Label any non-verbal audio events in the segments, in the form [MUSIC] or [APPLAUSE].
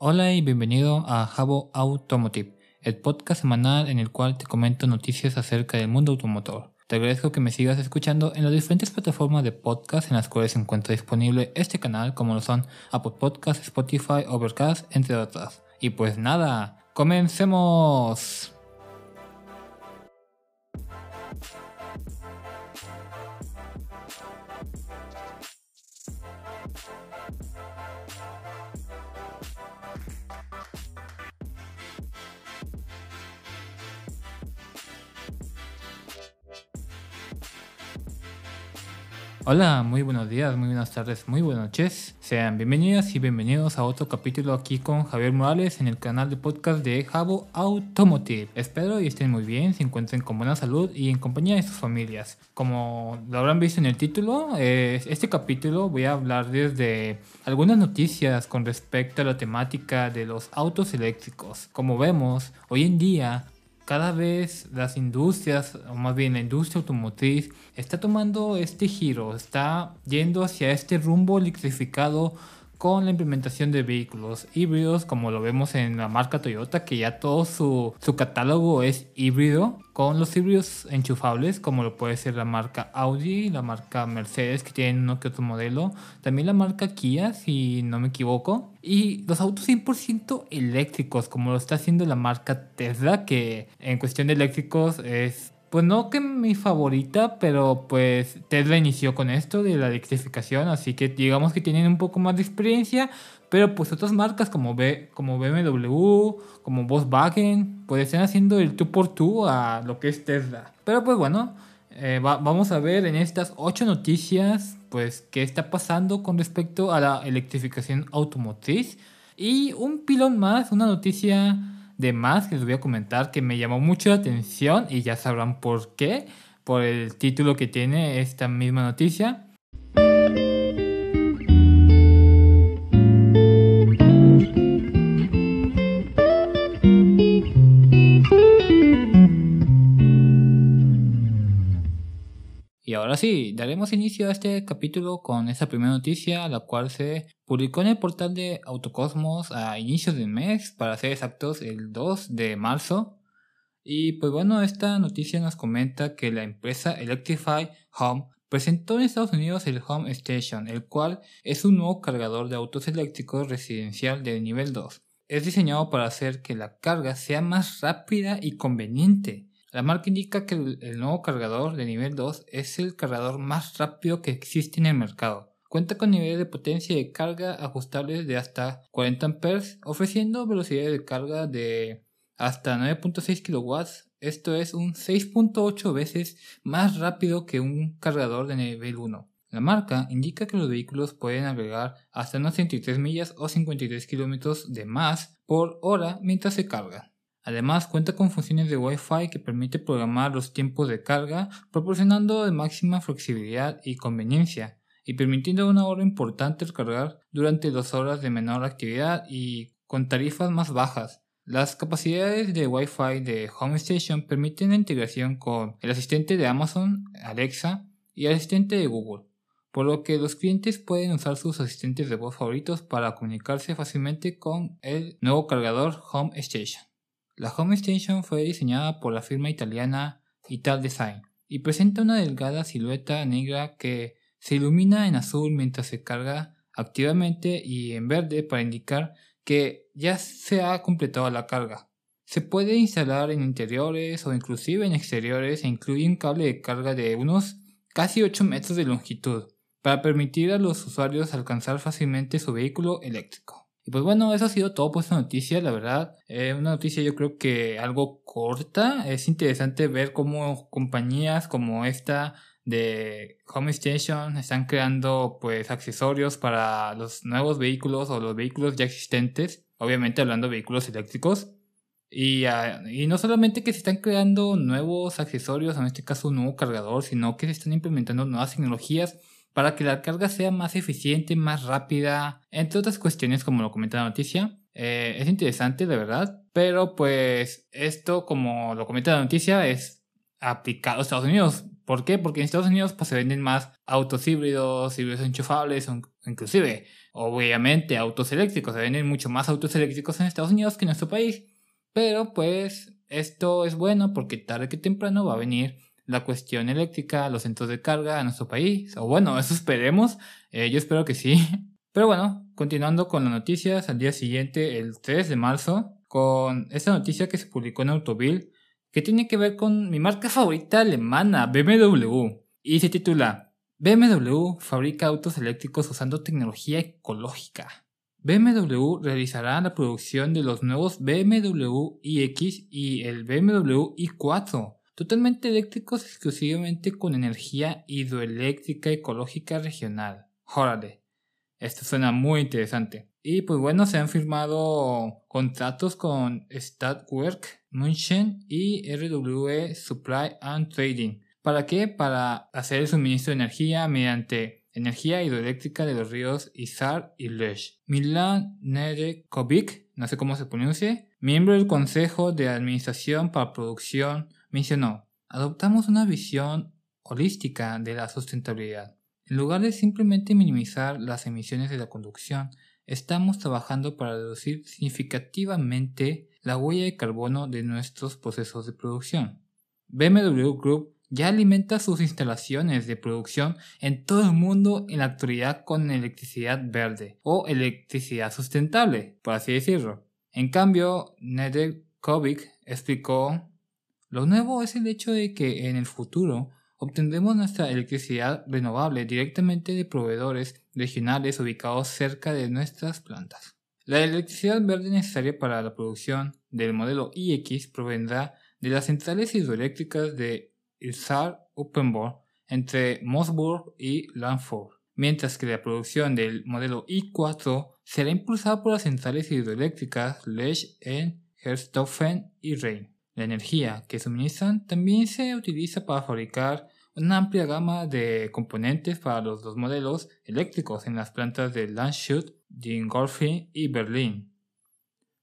Hola y bienvenido a Jabo Automotive, el podcast semanal en el cual te comento noticias acerca del mundo automotor. Te agradezco que me sigas escuchando en las diferentes plataformas de podcast en las cuales se encuentra disponible este canal, como lo son Apple Podcasts, Spotify, Overcast, entre otras. Y pues nada, comencemos. Hola, muy buenos días, muy buenas tardes, muy buenas noches. Sean bienvenidas y bienvenidos a otro capítulo aquí con Javier Morales en el canal de podcast de Jabo Automotive. Espero y estén muy bien, se encuentren con buena salud y en compañía de sus familias. Como lo habrán visto en el título, este capítulo voy a hablar desde algunas noticias con respecto a la temática de los autos eléctricos. Como vemos, hoy en día cada vez las industrias, o más bien la industria automotriz, está tomando este giro, está yendo hacia este rumbo electrificado con la implementación de vehículos híbridos, como lo vemos en la marca Toyota, que ya todo su, su, catálogo es híbrido, con los híbridos enchufables, como lo puede ser la marca Audi, la marca Mercedes, que tienen uno que otro modelo, también la marca Kia, si no me equivoco, y los autos 100% eléctricos, como lo está haciendo la marca Tesla, que en cuestión de eléctricos es pues no que mi favorita, pero pues Tesla inició con esto de la electrificación, así que digamos que tienen un poco más de experiencia, pero pues otras marcas como, B, como BMW, como Volkswagen, pues están haciendo el 2x2 a lo que es Tesla. Pero pues bueno, eh, vamos a ver en estas 8 noticias, pues qué está pasando con respecto a la electrificación automotriz. Y un pilón más, una noticia de más que les voy a comentar que me llamó mucho la atención y ya sabrán por qué, por el título que tiene esta misma noticia. Ahora sí, daremos inicio a este capítulo con esta primera noticia, la cual se publicó en el portal de Autocosmos a inicios del mes, para ser exactos el 2 de marzo. Y pues bueno, esta noticia nos comenta que la empresa Electrify Home presentó en Estados Unidos el Home Station, el cual es un nuevo cargador de autos eléctricos residencial de nivel 2. Es diseñado para hacer que la carga sea más rápida y conveniente la marca indica que el nuevo cargador de nivel 2 es el cargador más rápido que existe en el mercado. Cuenta con niveles de potencia de carga ajustables de hasta 40 A, ofreciendo velocidades de carga de hasta 9.6 kW. Esto es un 6.8 veces más rápido que un cargador de nivel 1. La marca indica que los vehículos pueden agregar hasta unas 33 millas o 53 km de más por hora mientras se cargan. Además cuenta con funciones de Wi-Fi que permite programar los tiempos de carga, proporcionando de máxima flexibilidad y conveniencia, y permitiendo un ahorro importante al cargar durante dos horas de menor actividad y con tarifas más bajas. Las capacidades de Wi-Fi de Home Station permiten la integración con el asistente de Amazon, Alexa, y el asistente de Google, por lo que los clientes pueden usar sus asistentes de voz favoritos para comunicarse fácilmente con el nuevo cargador Home Station. La Home Station fue diseñada por la firma italiana Ital Design y presenta una delgada silueta negra que se ilumina en azul mientras se carga activamente y en verde para indicar que ya se ha completado la carga. Se puede instalar en interiores o inclusive en exteriores e incluye un cable de carga de unos casi 8 metros de longitud para permitir a los usuarios alcanzar fácilmente su vehículo eléctrico. Y pues bueno, eso ha sido todo por esta noticia, la verdad. Eh, una noticia yo creo que algo corta. Es interesante ver cómo compañías como esta de Home Station están creando pues accesorios para los nuevos vehículos o los vehículos ya existentes. Obviamente hablando de vehículos eléctricos. Y, ah, y, no solamente que se están creando nuevos accesorios, en este caso un nuevo cargador, sino que se están implementando nuevas tecnologías para que la carga sea más eficiente, más rápida, entre otras cuestiones como lo comenta la noticia. Eh, es interesante, de verdad, pero pues esto, como lo comenta la noticia, es aplicado a Estados Unidos. ¿Por qué? Porque en Estados Unidos pues, se venden más autos híbridos, híbridos enchufables, inclusive, obviamente, autos eléctricos. Se venden mucho más autos eléctricos en Estados Unidos que en nuestro país. Pero pues esto es bueno porque tarde que temprano va a venir la cuestión eléctrica, los centros de carga a nuestro país. O bueno, eso esperemos. Eh, yo espero que sí. [LAUGHS] Pero bueno, continuando con las noticias, al día siguiente, el 3 de marzo, con esta noticia que se publicó en Autoville, que tiene que ver con mi marca favorita alemana, BMW, y se titula BMW fabrica autos eléctricos usando tecnología ecológica. BMW realizará la producción de los nuevos BMW iX y el BMW i4, totalmente eléctricos exclusivamente con energía hidroeléctrica ecológica regional. Órale, esto suena muy interesante. Y pues bueno, se han firmado contratos con Stadtwerk München y RWE Supply and Trading. ¿Para qué? Para hacer el suministro de energía mediante energía hidroeléctrica de los ríos Isar y Lech. Milan Nedekovic, no sé cómo se pronuncie, miembro del Consejo de Administración para Producción, mencionó, adoptamos una visión holística de la sustentabilidad. En lugar de simplemente minimizar las emisiones de la conducción, estamos trabajando para reducir significativamente la huella de carbono de nuestros procesos de producción. BMW Group ya alimenta sus instalaciones de producción en todo el mundo en la actualidad con electricidad verde o electricidad sustentable, por así decirlo. En cambio, Nedekovic explicó, lo nuevo es el hecho de que en el futuro obtendremos nuestra electricidad renovable directamente de proveedores regionales ubicados cerca de nuestras plantas. La electricidad verde necesaria para la producción del modelo iX provendrá de las centrales hidroeléctricas de Isar Uppenborg entre Moosburg y Lanford, mientras que la producción del modelo i4 será impulsada por las centrales hidroeléctricas Lech en Herstoffen y Rhein. La energía que suministran también se utiliza para fabricar una amplia gama de componentes para los dos modelos eléctricos en las plantas de Landshut, Dingolfing y Berlín.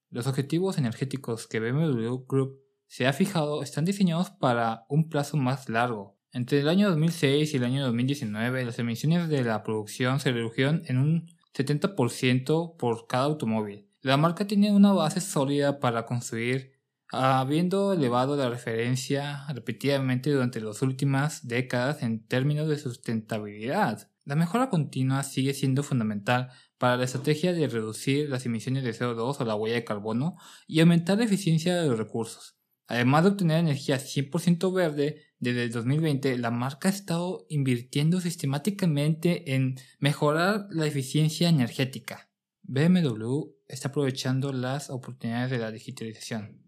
Los objetivos energéticos que BMW Group se ha fijado están diseñados para un plazo más largo. Entre el año 2006 y el año 2019, las emisiones de la producción se redujeron en un 70% por cada automóvil. La marca tiene una base sólida para construir habiendo elevado la referencia repetidamente durante las últimas décadas en términos de sustentabilidad. La mejora continua sigue siendo fundamental para la estrategia de reducir las emisiones de CO2 o la huella de carbono y aumentar la eficiencia de los recursos. Además de obtener energía 100% verde, desde el 2020 la marca ha estado invirtiendo sistemáticamente en mejorar la eficiencia energética. BMW está aprovechando las oportunidades de la digitalización.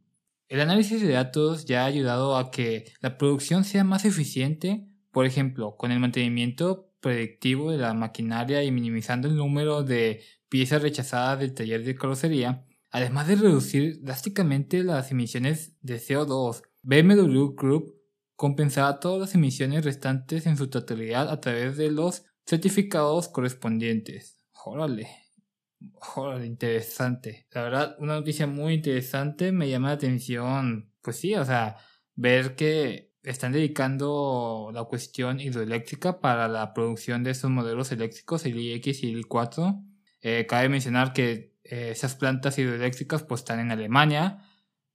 El análisis de datos ya ha ayudado a que la producción sea más eficiente, por ejemplo, con el mantenimiento predictivo de la maquinaria y minimizando el número de piezas rechazadas del taller de carrocería, además de reducir drásticamente las emisiones de CO2. BMW Group compensará todas las emisiones restantes en su totalidad a través de los certificados correspondientes. Órale, Joder, interesante. La verdad, una noticia muy interesante. Me llama la atención, pues sí, o sea, ver que están dedicando la cuestión hidroeléctrica para la producción de estos modelos eléctricos, el iX y el i4. Eh, cabe mencionar que eh, esas plantas hidroeléctricas pues están en Alemania.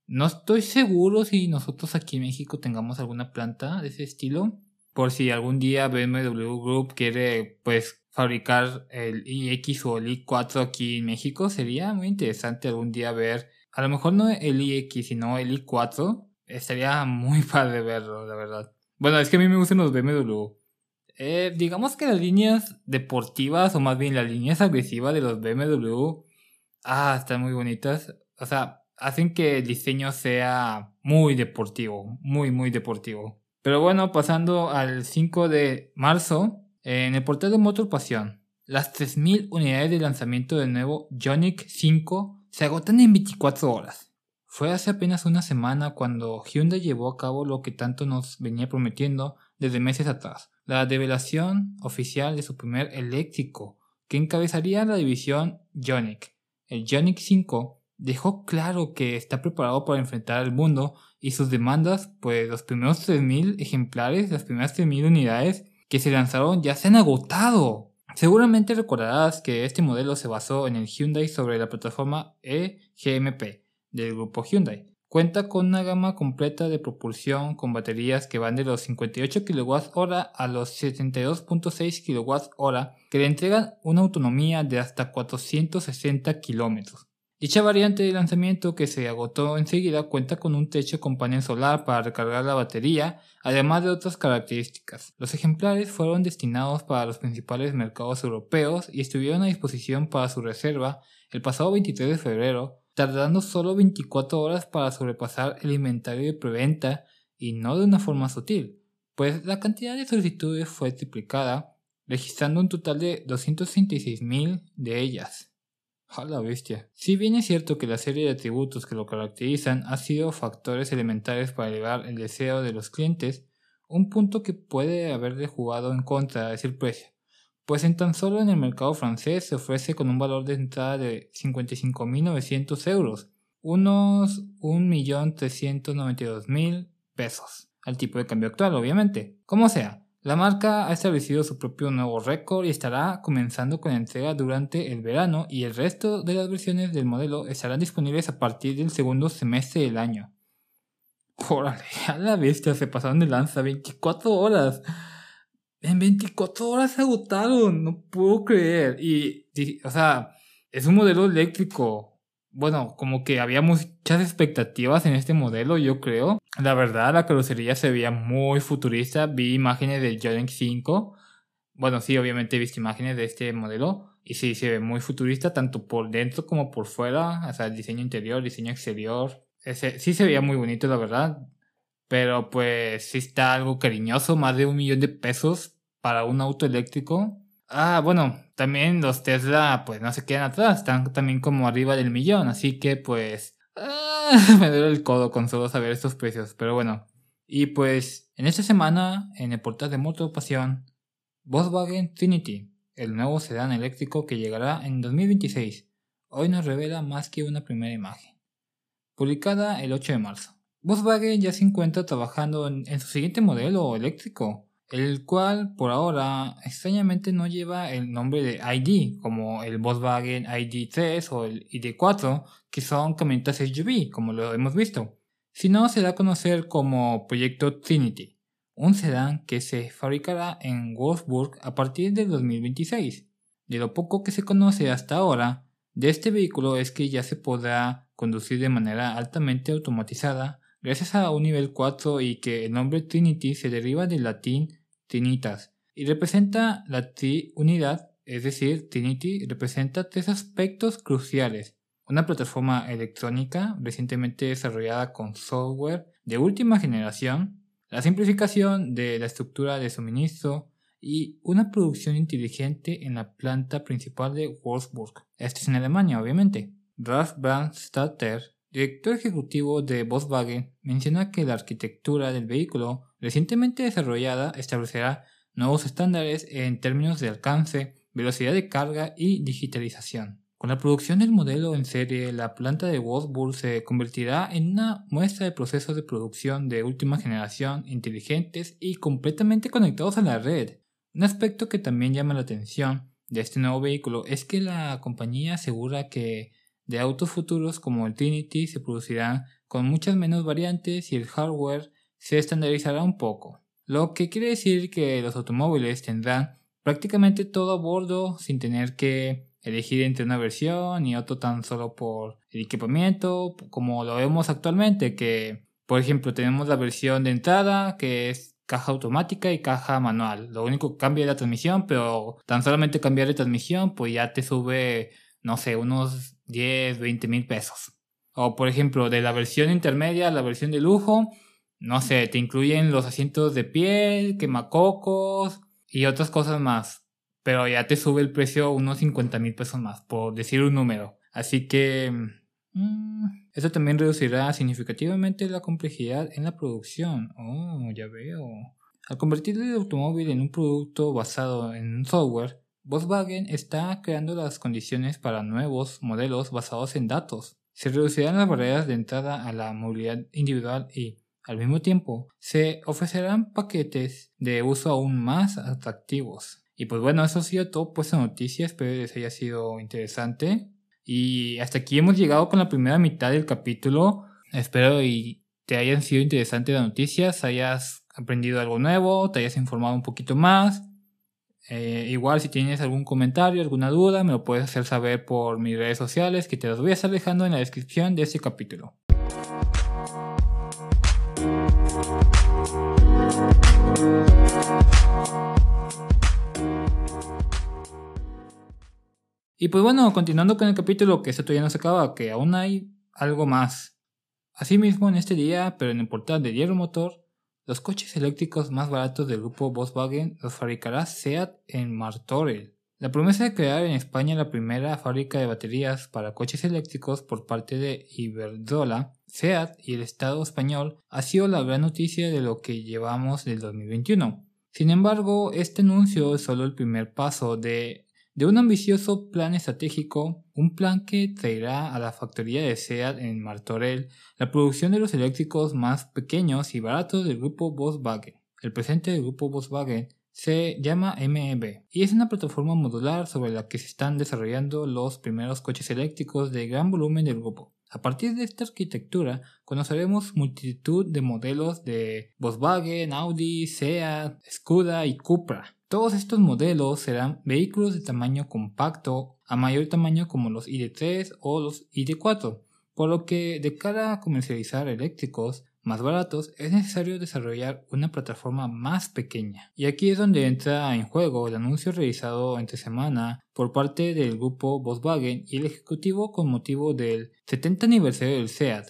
No estoy seguro si nosotros aquí en México tengamos alguna planta de ese estilo. Por si algún día BMW Group quiere pues fabricar el iX o el i4 aquí en México. Sería muy interesante algún día ver, a lo mejor no el iX, sino el i4. Estaría muy [LAUGHS] padre verlo, la verdad. Bueno, es que a mí me gustan los BMW. Eh, digamos que las líneas deportivas, o más bien las líneas agresivas de los BMW, ah, están muy bonitas. O sea, hacen que el diseño sea muy deportivo, muy, muy deportivo. Pero bueno, pasando al 5 de marzo, en el portal de Motor Pasión, las 3.000 unidades de lanzamiento del nuevo Ioniq 5 se agotan en 24 horas. Fue hace apenas una semana cuando Hyundai llevó a cabo lo que tanto nos venía prometiendo desde meses atrás, la revelación oficial de su primer eléctrico, que encabezaría la división Ioniq. El Ioniq 5 dejó claro que está preparado para enfrentar al mundo y sus demandas, pues los primeros 3.000 ejemplares, las primeras 3.000 unidades que se lanzaron ya se han agotado. Seguramente recordarás que este modelo se basó en el Hyundai sobre la plataforma eGMP del grupo Hyundai. Cuenta con una gama completa de propulsión con baterías que van de los 58 kWh a los 72.6 kWh que le entregan una autonomía de hasta 460 km. Dicha variante de lanzamiento que se agotó enseguida cuenta con un techo con panel solar para recargar la batería, además de otras características. Los ejemplares fueron destinados para los principales mercados europeos y estuvieron a disposición para su reserva el pasado 23 de febrero, tardando solo 24 horas para sobrepasar el inventario de preventa y no de una forma sutil, pues la cantidad de solicitudes fue triplicada, registrando un total de 266.000 de ellas. A bestia. Si bien es cierto que la serie de atributos que lo caracterizan ha sido factores elementales para elevar el deseo de los clientes, un punto que puede haberle jugado en contra es el precio, pues en tan solo en el mercado francés se ofrece con un valor de entrada de 55.900 euros, unos 1.392.000 pesos, al tipo de cambio actual obviamente. Como sea, la marca ha establecido su propio nuevo récord y estará comenzando con entrega durante el verano y el resto de las versiones del modelo estarán disponibles a partir del segundo semestre del año. Órale, [LAUGHS] a la bestia se pasaron de lanza 24 horas. En 24 horas se agotaron, no puedo creer. Y, o sea, es un modelo eléctrico bueno, como que había muchas expectativas en este modelo, yo creo. La verdad, la carrocería se veía muy futurista. Vi imágenes del Jordan 5. Bueno, sí, obviamente he visto imágenes de este modelo. Y sí, se ve muy futurista, tanto por dentro como por fuera. O sea, el diseño interior, diseño exterior. Sí se veía muy bonito, la verdad. Pero pues sí está algo cariñoso, más de un millón de pesos para un auto eléctrico. Ah, bueno, también los Tesla pues no se quedan atrás, están también como arriba del millón, así que pues ah, [LAUGHS] me duele el codo con solo saber estos precios, pero bueno. Y pues en esta semana en el portal de Motor Pasión, Volkswagen Trinity, el nuevo sedán eléctrico que llegará en 2026, hoy nos revela más que una primera imagen. Publicada el 8 de marzo. Volkswagen ya se encuentra trabajando en su siguiente modelo eléctrico, el cual por ahora extrañamente no lleva el nombre de ID, como el Volkswagen ID3 o el ID4, que son camionetas SUV, como lo hemos visto, sino se da a conocer como Proyecto Trinity, un sedán que se fabricará en Wolfsburg a partir del 2026. De lo poco que se conoce hasta ahora de este vehículo es que ya se podrá conducir de manera altamente automatizada gracias a un nivel 4 y que el nombre Trinity se deriva del latín y representa la tri-unidad, es decir, Trinity representa tres aspectos cruciales. Una plataforma electrónica recientemente desarrollada con software de última generación, la simplificación de la estructura de suministro y una producción inteligente en la planta principal de Wolfsburg. Esto es en Alemania, obviamente. Ralf Brandstatter, director ejecutivo de Volkswagen, menciona que la arquitectura del vehículo recientemente desarrollada establecerá nuevos estándares en términos de alcance, velocidad de carga y digitalización. Con la producción del modelo en serie, la planta de Wolfsburg se convertirá en una muestra de procesos de producción de última generación inteligentes y completamente conectados a la red. Un aspecto que también llama la atención de este nuevo vehículo es que la compañía asegura que de autos futuros como el Trinity se producirán con muchas menos variantes y el hardware se estandarizará un poco, lo que quiere decir que los automóviles tendrán prácticamente todo a bordo sin tener que elegir entre una versión y otro tan solo por el equipamiento, como lo vemos actualmente, que por ejemplo tenemos la versión de entrada que es caja automática y caja manual. Lo único que cambia es la transmisión, pero tan solamente cambiar de transmisión pues ya te sube, no sé, unos 10, 20 mil pesos. O por ejemplo de la versión intermedia a la versión de lujo, no sé, te incluyen los asientos de piel, quemacocos y otras cosas más. Pero ya te sube el precio unos 50 mil pesos más, por decir un número. Así que... Mm, eso también reducirá significativamente la complejidad en la producción. Oh, ya veo. Al convertir el automóvil en un producto basado en un software, Volkswagen está creando las condiciones para nuevos modelos basados en datos. se reducirán las barreras de entrada a la movilidad individual y, al mismo tiempo, se ofrecerán paquetes de uso aún más atractivos. Y pues bueno, eso ha sido todo pues noticias, espero les haya sido interesante. Y hasta aquí hemos llegado con la primera mitad del capítulo. Espero y te hayan sido interesantes las noticias, hayas aprendido algo nuevo, te hayas informado un poquito más. Eh, igual si tienes algún comentario, alguna duda, me lo puedes hacer saber por mis redes sociales que te las voy a estar dejando en la descripción de este capítulo. Y pues bueno, continuando con el capítulo que esto todavía no se acaba, que aún hay algo más. Asimismo, en este día, pero en el portal de Diario Motor, los coches eléctricos más baratos del grupo Volkswagen los fabricará SEAT en Martorell. La promesa de crear en España la primera fábrica de baterías para coches eléctricos por parte de Iberdrola, SEAT y el Estado español ha sido la gran noticia de lo que llevamos del 2021. Sin embargo, este anuncio es solo el primer paso de de un ambicioso plan estratégico, un plan que traerá a la factoría de SEAT en Martorell la producción de los eléctricos más pequeños y baratos del grupo Volkswagen. El presente del grupo Volkswagen se llama MEB y es una plataforma modular sobre la que se están desarrollando los primeros coches eléctricos de gran volumen del grupo. A partir de esta arquitectura conoceremos multitud de modelos de Volkswagen, Audi, Seat, Skoda y Cupra. Todos estos modelos serán vehículos de tamaño compacto a mayor tamaño como los ID3 o los ID4, por lo que de cara a comercializar eléctricos más baratos es necesario desarrollar una plataforma más pequeña. Y aquí es donde entra en juego el anuncio realizado entre semana por parte del grupo Volkswagen y el ejecutivo con motivo del 70 aniversario del SEAT.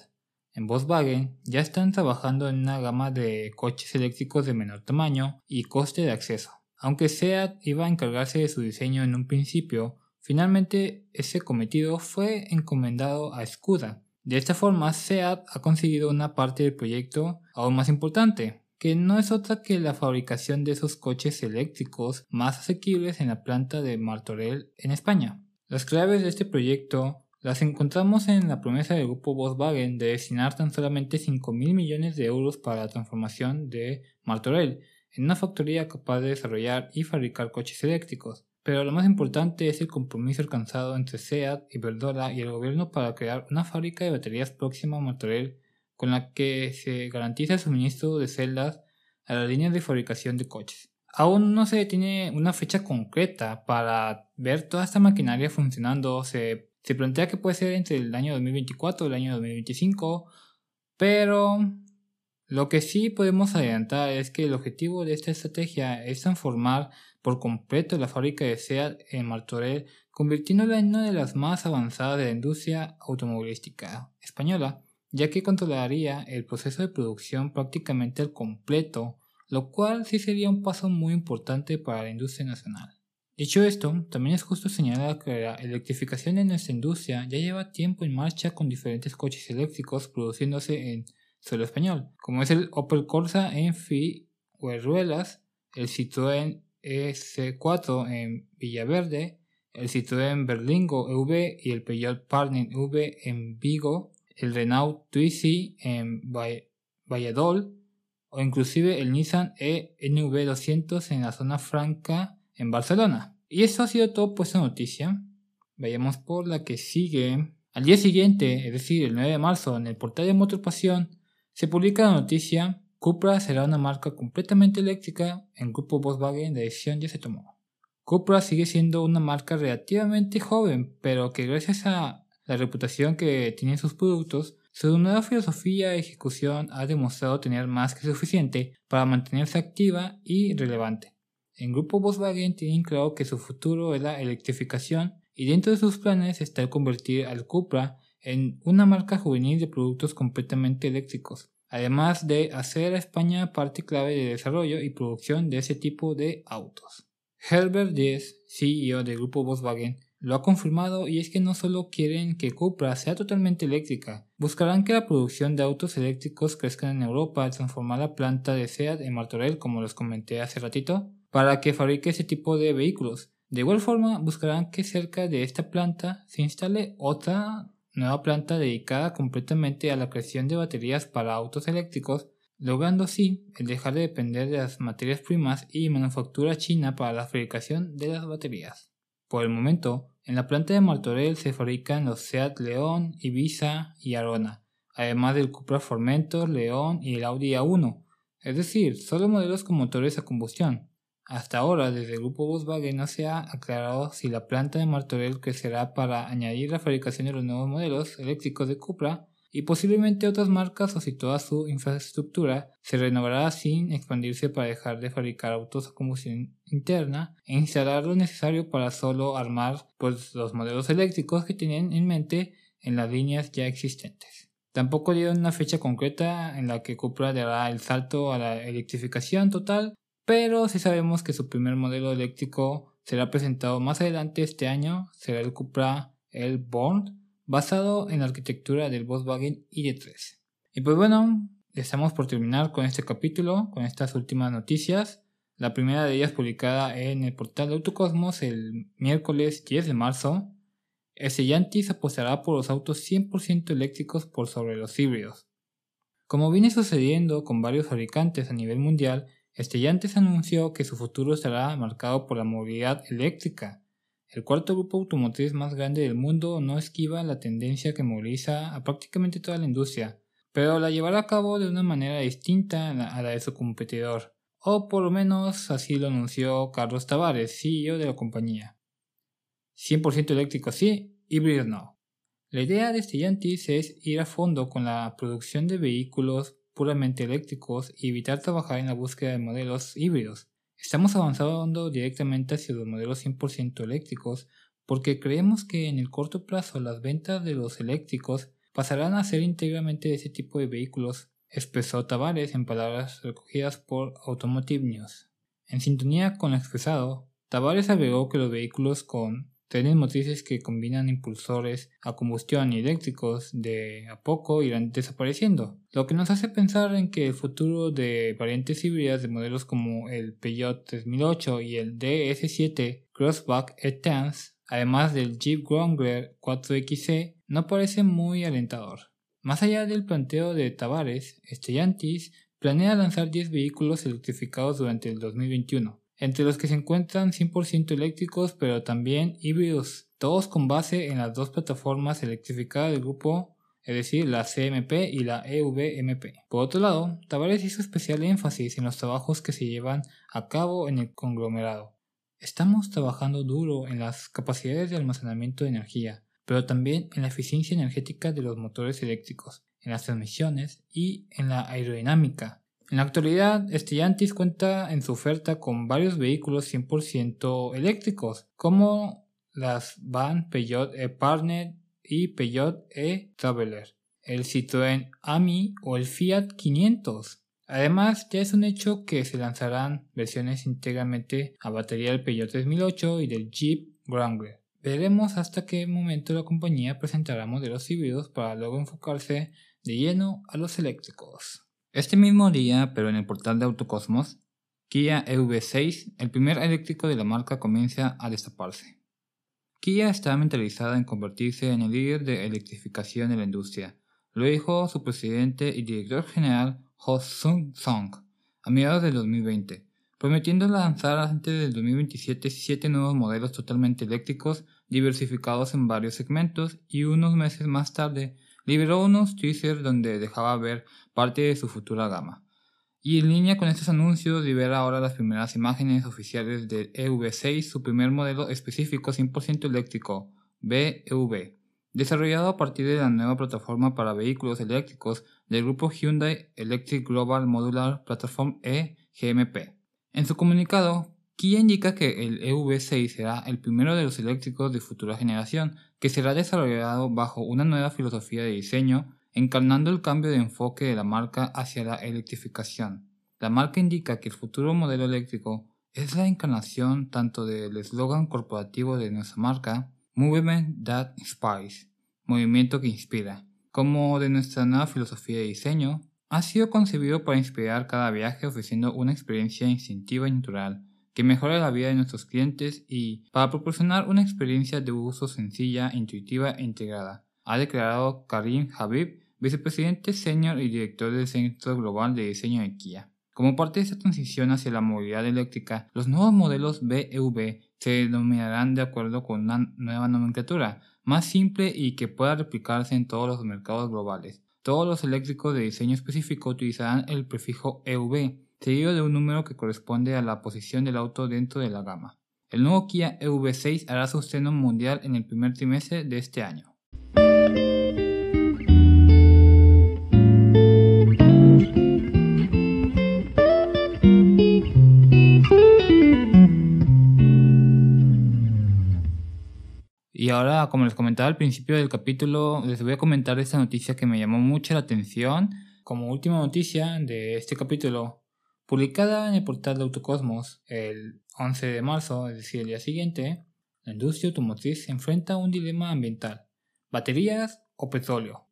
En Volkswagen ya están trabajando en una gama de coches eléctricos de menor tamaño y coste de acceso. Aunque SEAT iba a encargarse de su diseño en un principio, finalmente ese cometido fue encomendado a Skoda. De esta forma, SEAT ha conseguido una parte del proyecto aún más importante, que no es otra que la fabricación de esos coches eléctricos más asequibles en la planta de Martorell en España. Las claves de este proyecto las encontramos en la promesa del grupo Volkswagen de destinar tan solamente 5 mil millones de euros para la transformación de Martorell, en una factoría capaz de desarrollar y fabricar coches eléctricos. Pero lo más importante es el compromiso alcanzado entre SEAT, Iberdrola y el gobierno para crear una fábrica de baterías próxima a Martorell con la que se garantiza el suministro de celdas a las líneas de fabricación de coches. Aún no se tiene una fecha concreta para ver toda esta maquinaria funcionando. Se, se plantea que puede ser entre el año 2024 y el año 2025, pero lo que sí podemos adelantar es que el objetivo de esta estrategia es transformar por completo la fábrica de SEAT en Martorell, convirtiéndola en una de las más avanzadas de la industria automovilística española, ya que controlaría el proceso de producción prácticamente al completo, lo cual sí sería un paso muy importante para la industria nacional. Dicho esto, también es justo señalar que la electrificación de nuestra industria ya lleva tiempo en marcha con diferentes coches eléctricos produciéndose en suelo español, como es el Opel Corsa en Figueruelas, el Citroën EC4 en Villaverde, el Citroën Berlingo EV y el Peugeot Partner V en Vigo, el Renault Twizy en Valladolid o inclusive el Nissan ENV200 en la zona franca en Barcelona. Y eso ha sido todo por esta noticia. Vayamos por la que sigue. Al día siguiente, es decir, el 9 de marzo, en el portal de Motor Pasión, se publica la noticia, Cupra será una marca completamente eléctrica, en grupo Volkswagen la decisión ya se tomó. Cupra sigue siendo una marca relativamente joven, pero que gracias a la reputación que tienen sus productos, su nueva filosofía y ejecución ha demostrado tener más que suficiente para mantenerse activa y relevante. En grupo Volkswagen tienen claro que su futuro es la electrificación y dentro de sus planes está el convertir al Cupra en una marca juvenil de productos completamente eléctricos, además de hacer a España parte clave de desarrollo y producción de ese tipo de autos. Herbert Diess, CEO del grupo Volkswagen, lo ha confirmado y es que no solo quieren que Cupra sea totalmente eléctrica, buscarán que la producción de autos eléctricos crezca en Europa al transformar la planta de SEAT en Martorell, como les comenté hace ratito, para que fabrique ese tipo de vehículos. De igual forma, buscarán que cerca de esta planta se instale otra nueva planta dedicada completamente a la creación de baterías para autos eléctricos, logrando así el dejar de depender de las materias primas y manufactura china para la fabricación de las baterías. Por el momento, en la planta de Martorell se fabrican los Seat León, Ibiza y Arona, además del Cupra Formentor, León y el Audi A1, es decir, solo modelos con motores a combustión. Hasta ahora, desde el grupo Volkswagen no se ha aclarado si la planta de Martorell crecerá para añadir la fabricación de los nuevos modelos eléctricos de Cupra y posiblemente otras marcas o si toda su infraestructura se renovará sin expandirse para dejar de fabricar autos a combustión interna e instalar lo necesario para solo armar pues, los modelos eléctricos que tienen en mente en las líneas ya existentes. Tampoco dieron una fecha concreta en la que Cupra dará el salto a la electrificación total, pero sí sabemos que su primer modelo eléctrico será presentado más adelante este año, será el Cupra el Born, basado en la arquitectura del Volkswagen ID3. Y pues bueno, estamos por terminar con este capítulo, con estas últimas noticias. La primera de ellas publicada en el portal de Autocosmos el miércoles 10 de marzo. Stellantis apostará por los autos 100% eléctricos por sobre los híbridos. Como viene sucediendo con varios fabricantes a nivel mundial, Stellantis anunció que su futuro estará marcado por la movilidad eléctrica el cuarto grupo automotriz más grande del mundo no esquiva la tendencia que moviliza a prácticamente toda la industria, pero la llevará a cabo de una manera distinta a la de su competidor, o por lo menos así lo anunció Carlos Tavares, CEO de la compañía. 100% eléctrico sí, híbrido no. La idea de Stellantis es ir a fondo con la producción de vehículos puramente eléctricos y evitar trabajar en la búsqueda de modelos híbridos. Estamos avanzando directamente hacia los modelos 100% eléctricos porque creemos que en el corto plazo las ventas de los eléctricos pasarán a ser íntegramente de ese tipo de vehículos, expresó Tavares en palabras recogidas por Automotive News. En sintonía con lo expresado, Tavares agregó que los vehículos con trenes motrices que combinan impulsores a combustión y eléctricos de a poco irán desapareciendo, lo que nos hace pensar en que el futuro de variantes híbridas de modelos como el Peugeot 3008 y el DS7 Crossback E-Trans, además del Jeep Wrangler 4XE, no parece muy alentador. Más allá del planteo de Tavares, Stellantis planea lanzar 10 vehículos electrificados durante el 2021, entre los que se encuentran 100% eléctricos pero también híbridos, todos con base en las dos plataformas electrificadas del grupo, es decir, la CMP y la EVMP. Por otro lado, Tavares hizo especial énfasis en los trabajos que se llevan a cabo en el conglomerado. Estamos trabajando duro en las capacidades de almacenamiento de energía, pero también en la eficiencia energética de los motores eléctricos, en las transmisiones y en la aerodinámica, en la actualidad, Stellantis cuenta en su oferta con varios vehículos 100% eléctricos, como las van Peugeot e-Partner y Peugeot e-Traveler, el Citroën AMI o el Fiat 500. Además, ya es un hecho que se lanzarán versiones íntegramente a batería del Peugeot 3008 y del Jeep Wrangler. Veremos hasta qué momento la compañía presentará modelos híbridos para luego enfocarse de lleno a los eléctricos. Este mismo día, pero en el portal de Autocosmos, Kia EV6, el primer eléctrico de la marca, comienza a destaparse. Kia está mentalizada en convertirse en el líder de electrificación de la industria, lo dijo su presidente y director general Ho Sung Song a mediados del 2020, prometiendo lanzar antes del 2027 siete nuevos modelos totalmente eléctricos diversificados en varios segmentos y unos meses más tarde liberó unos teasers donde dejaba ver parte de su futura gama. Y en línea con estos anuncios libera ahora las primeras imágenes oficiales del EV6, su primer modelo específico 100% eléctrico, BEV, desarrollado a partir de la nueva plataforma para vehículos eléctricos del grupo Hyundai Electric Global Modular Platform E GMP. En su comunicado, Kia indica que el EV6 será el primero de los eléctricos de futura generación, que será desarrollado bajo una nueva filosofía de diseño, encarnando el cambio de enfoque de la marca hacia la electrificación. La marca indica que el futuro modelo eléctrico es la encarnación tanto del eslogan corporativo de nuestra marca, Movement That Inspires, movimiento que inspira, como de nuestra nueva filosofía de diseño, ha sido concebido para inspirar cada viaje ofreciendo una experiencia instintiva y natural que mejore la vida de nuestros clientes y para proporcionar una experiencia de uso sencilla, intuitiva e integrada. ha declarado Karim Habib, vicepresidente senior y director del Centro Global de Diseño de Kia. Como parte de esta transición hacia la movilidad eléctrica, los nuevos modelos BEV se denominarán de acuerdo con una nueva nomenclatura, más simple y que pueda replicarse en todos los mercados globales. Todos los eléctricos de diseño específico utilizarán el prefijo EV, seguido de un número que corresponde a la posición del auto dentro de la gama. El nuevo Kia EV6 hará su estreno mundial en el primer trimestre de este año. Y ahora, como les comentaba al principio del capítulo, les voy a comentar esta noticia que me llamó mucho la atención. Como última noticia de este capítulo, publicada en el portal de Autocosmos el 11 de marzo, es decir, el día siguiente, la industria automotriz se enfrenta a un dilema ambiental. ¿Baterías o petróleo?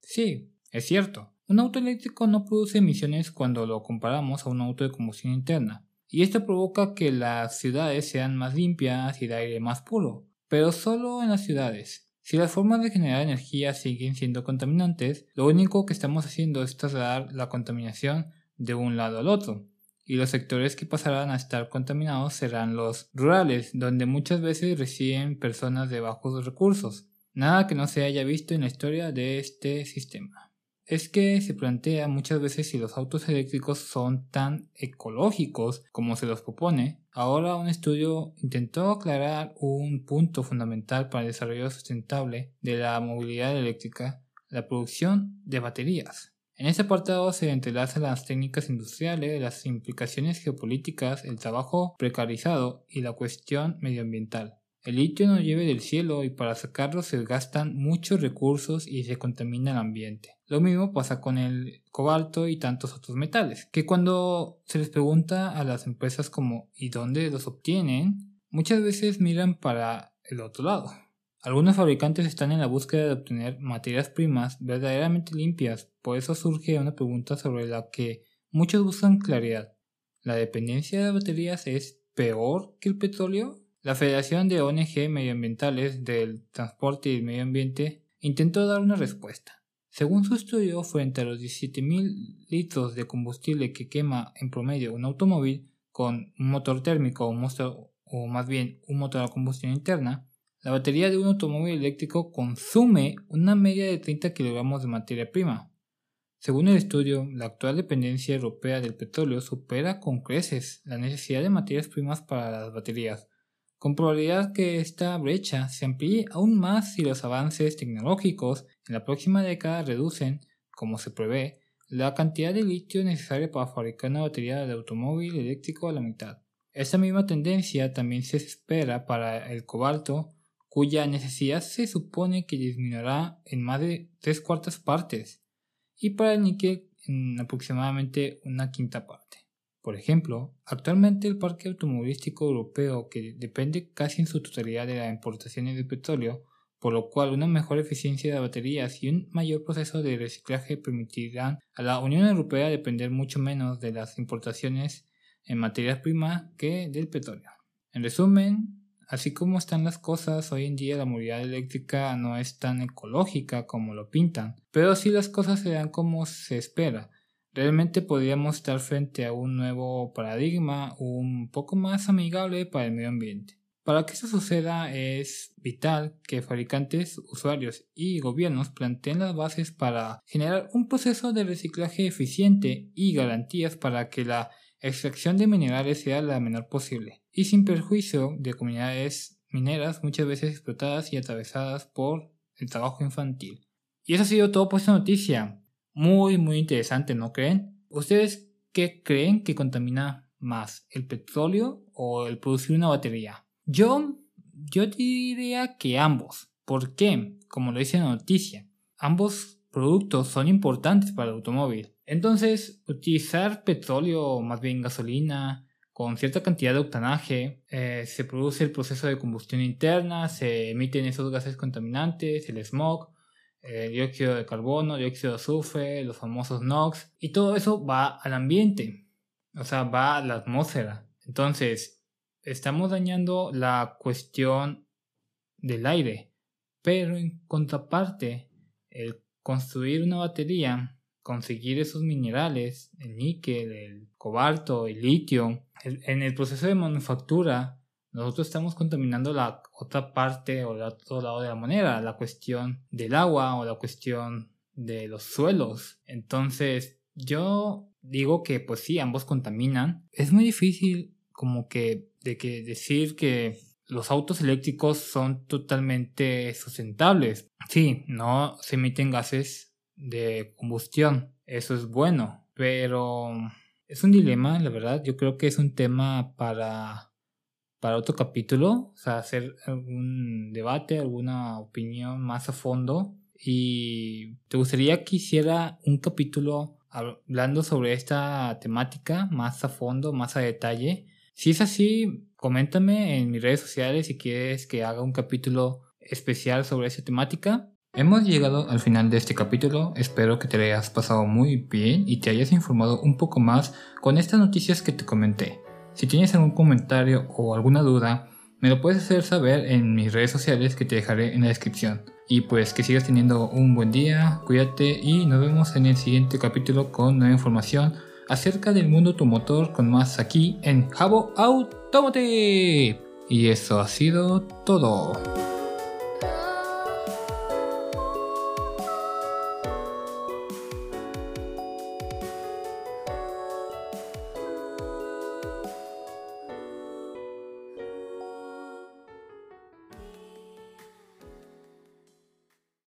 Sí, es cierto. Un auto eléctrico no produce emisiones cuando lo comparamos a un auto de combustión interna. Y esto provoca que las ciudades sean más limpias y de aire más puro pero solo en las ciudades. Si las formas de generar energía siguen siendo contaminantes, lo único que estamos haciendo es trasladar la contaminación de un lado al otro. Y los sectores que pasarán a estar contaminados serán los rurales, donde muchas veces residen personas de bajos recursos. Nada que no se haya visto en la historia de este sistema es que se plantea muchas veces si los autos eléctricos son tan ecológicos como se los propone. Ahora un estudio intentó aclarar un punto fundamental para el desarrollo sustentable de la movilidad eléctrica, la producción de baterías. En este apartado se entrelazan las técnicas industriales, las implicaciones geopolíticas, el trabajo precarizado y la cuestión medioambiental. El litio no llueve del cielo y para sacarlo se gastan muchos recursos y se contamina el ambiente. Lo mismo pasa con el cobalto y tantos otros metales, que cuando se les pregunta a las empresas como ¿y dónde los obtienen? Muchas veces miran para el otro lado. Algunos fabricantes están en la búsqueda de obtener materias primas verdaderamente limpias, por eso surge una pregunta sobre la que muchos buscan claridad. ¿La dependencia de baterías es peor que el petróleo? La Federación de ONG Medioambientales del Transporte y Medio Ambiente intentó dar una respuesta. Según su estudio, frente a los 17.000 litros de combustible que quema en promedio un automóvil con un motor térmico o, o más bien un motor a combustión interna, la batería de un automóvil eléctrico consume una media de 30 kilogramos de materia prima. Según el estudio, la actual dependencia europea del petróleo supera con creces la necesidad de materias primas para las baterías, con probabilidad que esta brecha se amplíe aún más si los avances tecnológicos en la próxima década reducen, como se prevé, la cantidad de litio necesaria para fabricar una batería de automóvil eléctrico a la mitad. Esta misma tendencia también se espera para el cobalto, cuya necesidad se supone que disminuirá en más de tres cuartas partes, y para el níquel en aproximadamente una quinta parte. Por ejemplo, actualmente el parque automovilístico europeo, que depende casi en su totalidad de las importaciones de petróleo, por lo cual una mejor eficiencia de baterías y un mayor proceso de reciclaje permitirán a la Unión Europea depender mucho menos de las importaciones en materias primas que del petróleo. En resumen, así como están las cosas, hoy en día la movilidad eléctrica no es tan ecológica como lo pintan, pero si las cosas se dan como se espera, Realmente podríamos estar frente a un nuevo paradigma un poco más amigable para el medio ambiente. Para que eso suceda es vital que fabricantes, usuarios y gobiernos planteen las bases para generar un proceso de reciclaje eficiente y garantías para que la extracción de minerales sea la menor posible y sin perjuicio de comunidades mineras muchas veces explotadas y atravesadas por el trabajo infantil. Y eso ha sido todo por esta noticia muy, muy interesante, ¿no creen? ¿Ustedes qué creen que contamina más, el petróleo o el producir una batería? Yo, yo diría que ambos. ¿Por qué? Como lo dice la noticia, ambos productos son importantes para el automóvil. Entonces, utilizar petróleo o más bien gasolina con cierta cantidad de octanaje, eh, se produce el proceso de combustión interna, se emiten esos gases contaminantes, el smog, eh, dióxido de carbono, dióxido de azufre, los famosos NOx, y todo eso va al ambiente, o sea, va a la atmósfera. Entonces, estamos dañando la cuestión del aire, Pero en contraparte, el construir una batería, conseguir esos minerales, el níquel, el cobalto, el litio, en el proceso de manufactura, nosotros estamos contaminando la otra parte o el otro lado de la moneda, la cuestión del agua o la cuestión de los suelos. Entonces, yo digo que pues sí, ambos contaminan. Es muy difícil como que de que decir que los autos eléctricos son totalmente sustentables. Sí, no se emiten gases de combustión, eso es bueno, pero es un dilema, la verdad. Yo creo que es un tema para para otro capítulo, o sea, hacer algún debate, alguna opinión más a fondo. Y te gustaría que hiciera un capítulo hablando sobre esta temática más a fondo, más a detalle. Si es así, coméntame en mis redes sociales si quieres que haga un capítulo especial sobre esta temática. Hemos llegado al final de este capítulo, espero que te hayas pasado muy bien y te hayas informado un poco más con estas noticias que te comenté. Si tienes algún comentario o alguna duda, me lo puedes hacer saber en mis redes sociales que te dejaré en la descripción. Y pues que sigas teniendo un buen día, cuídate y nos vemos en el siguiente capítulo con nueva información acerca del mundo automotor con más aquí en Jabo Automotive. Y eso ha sido todo.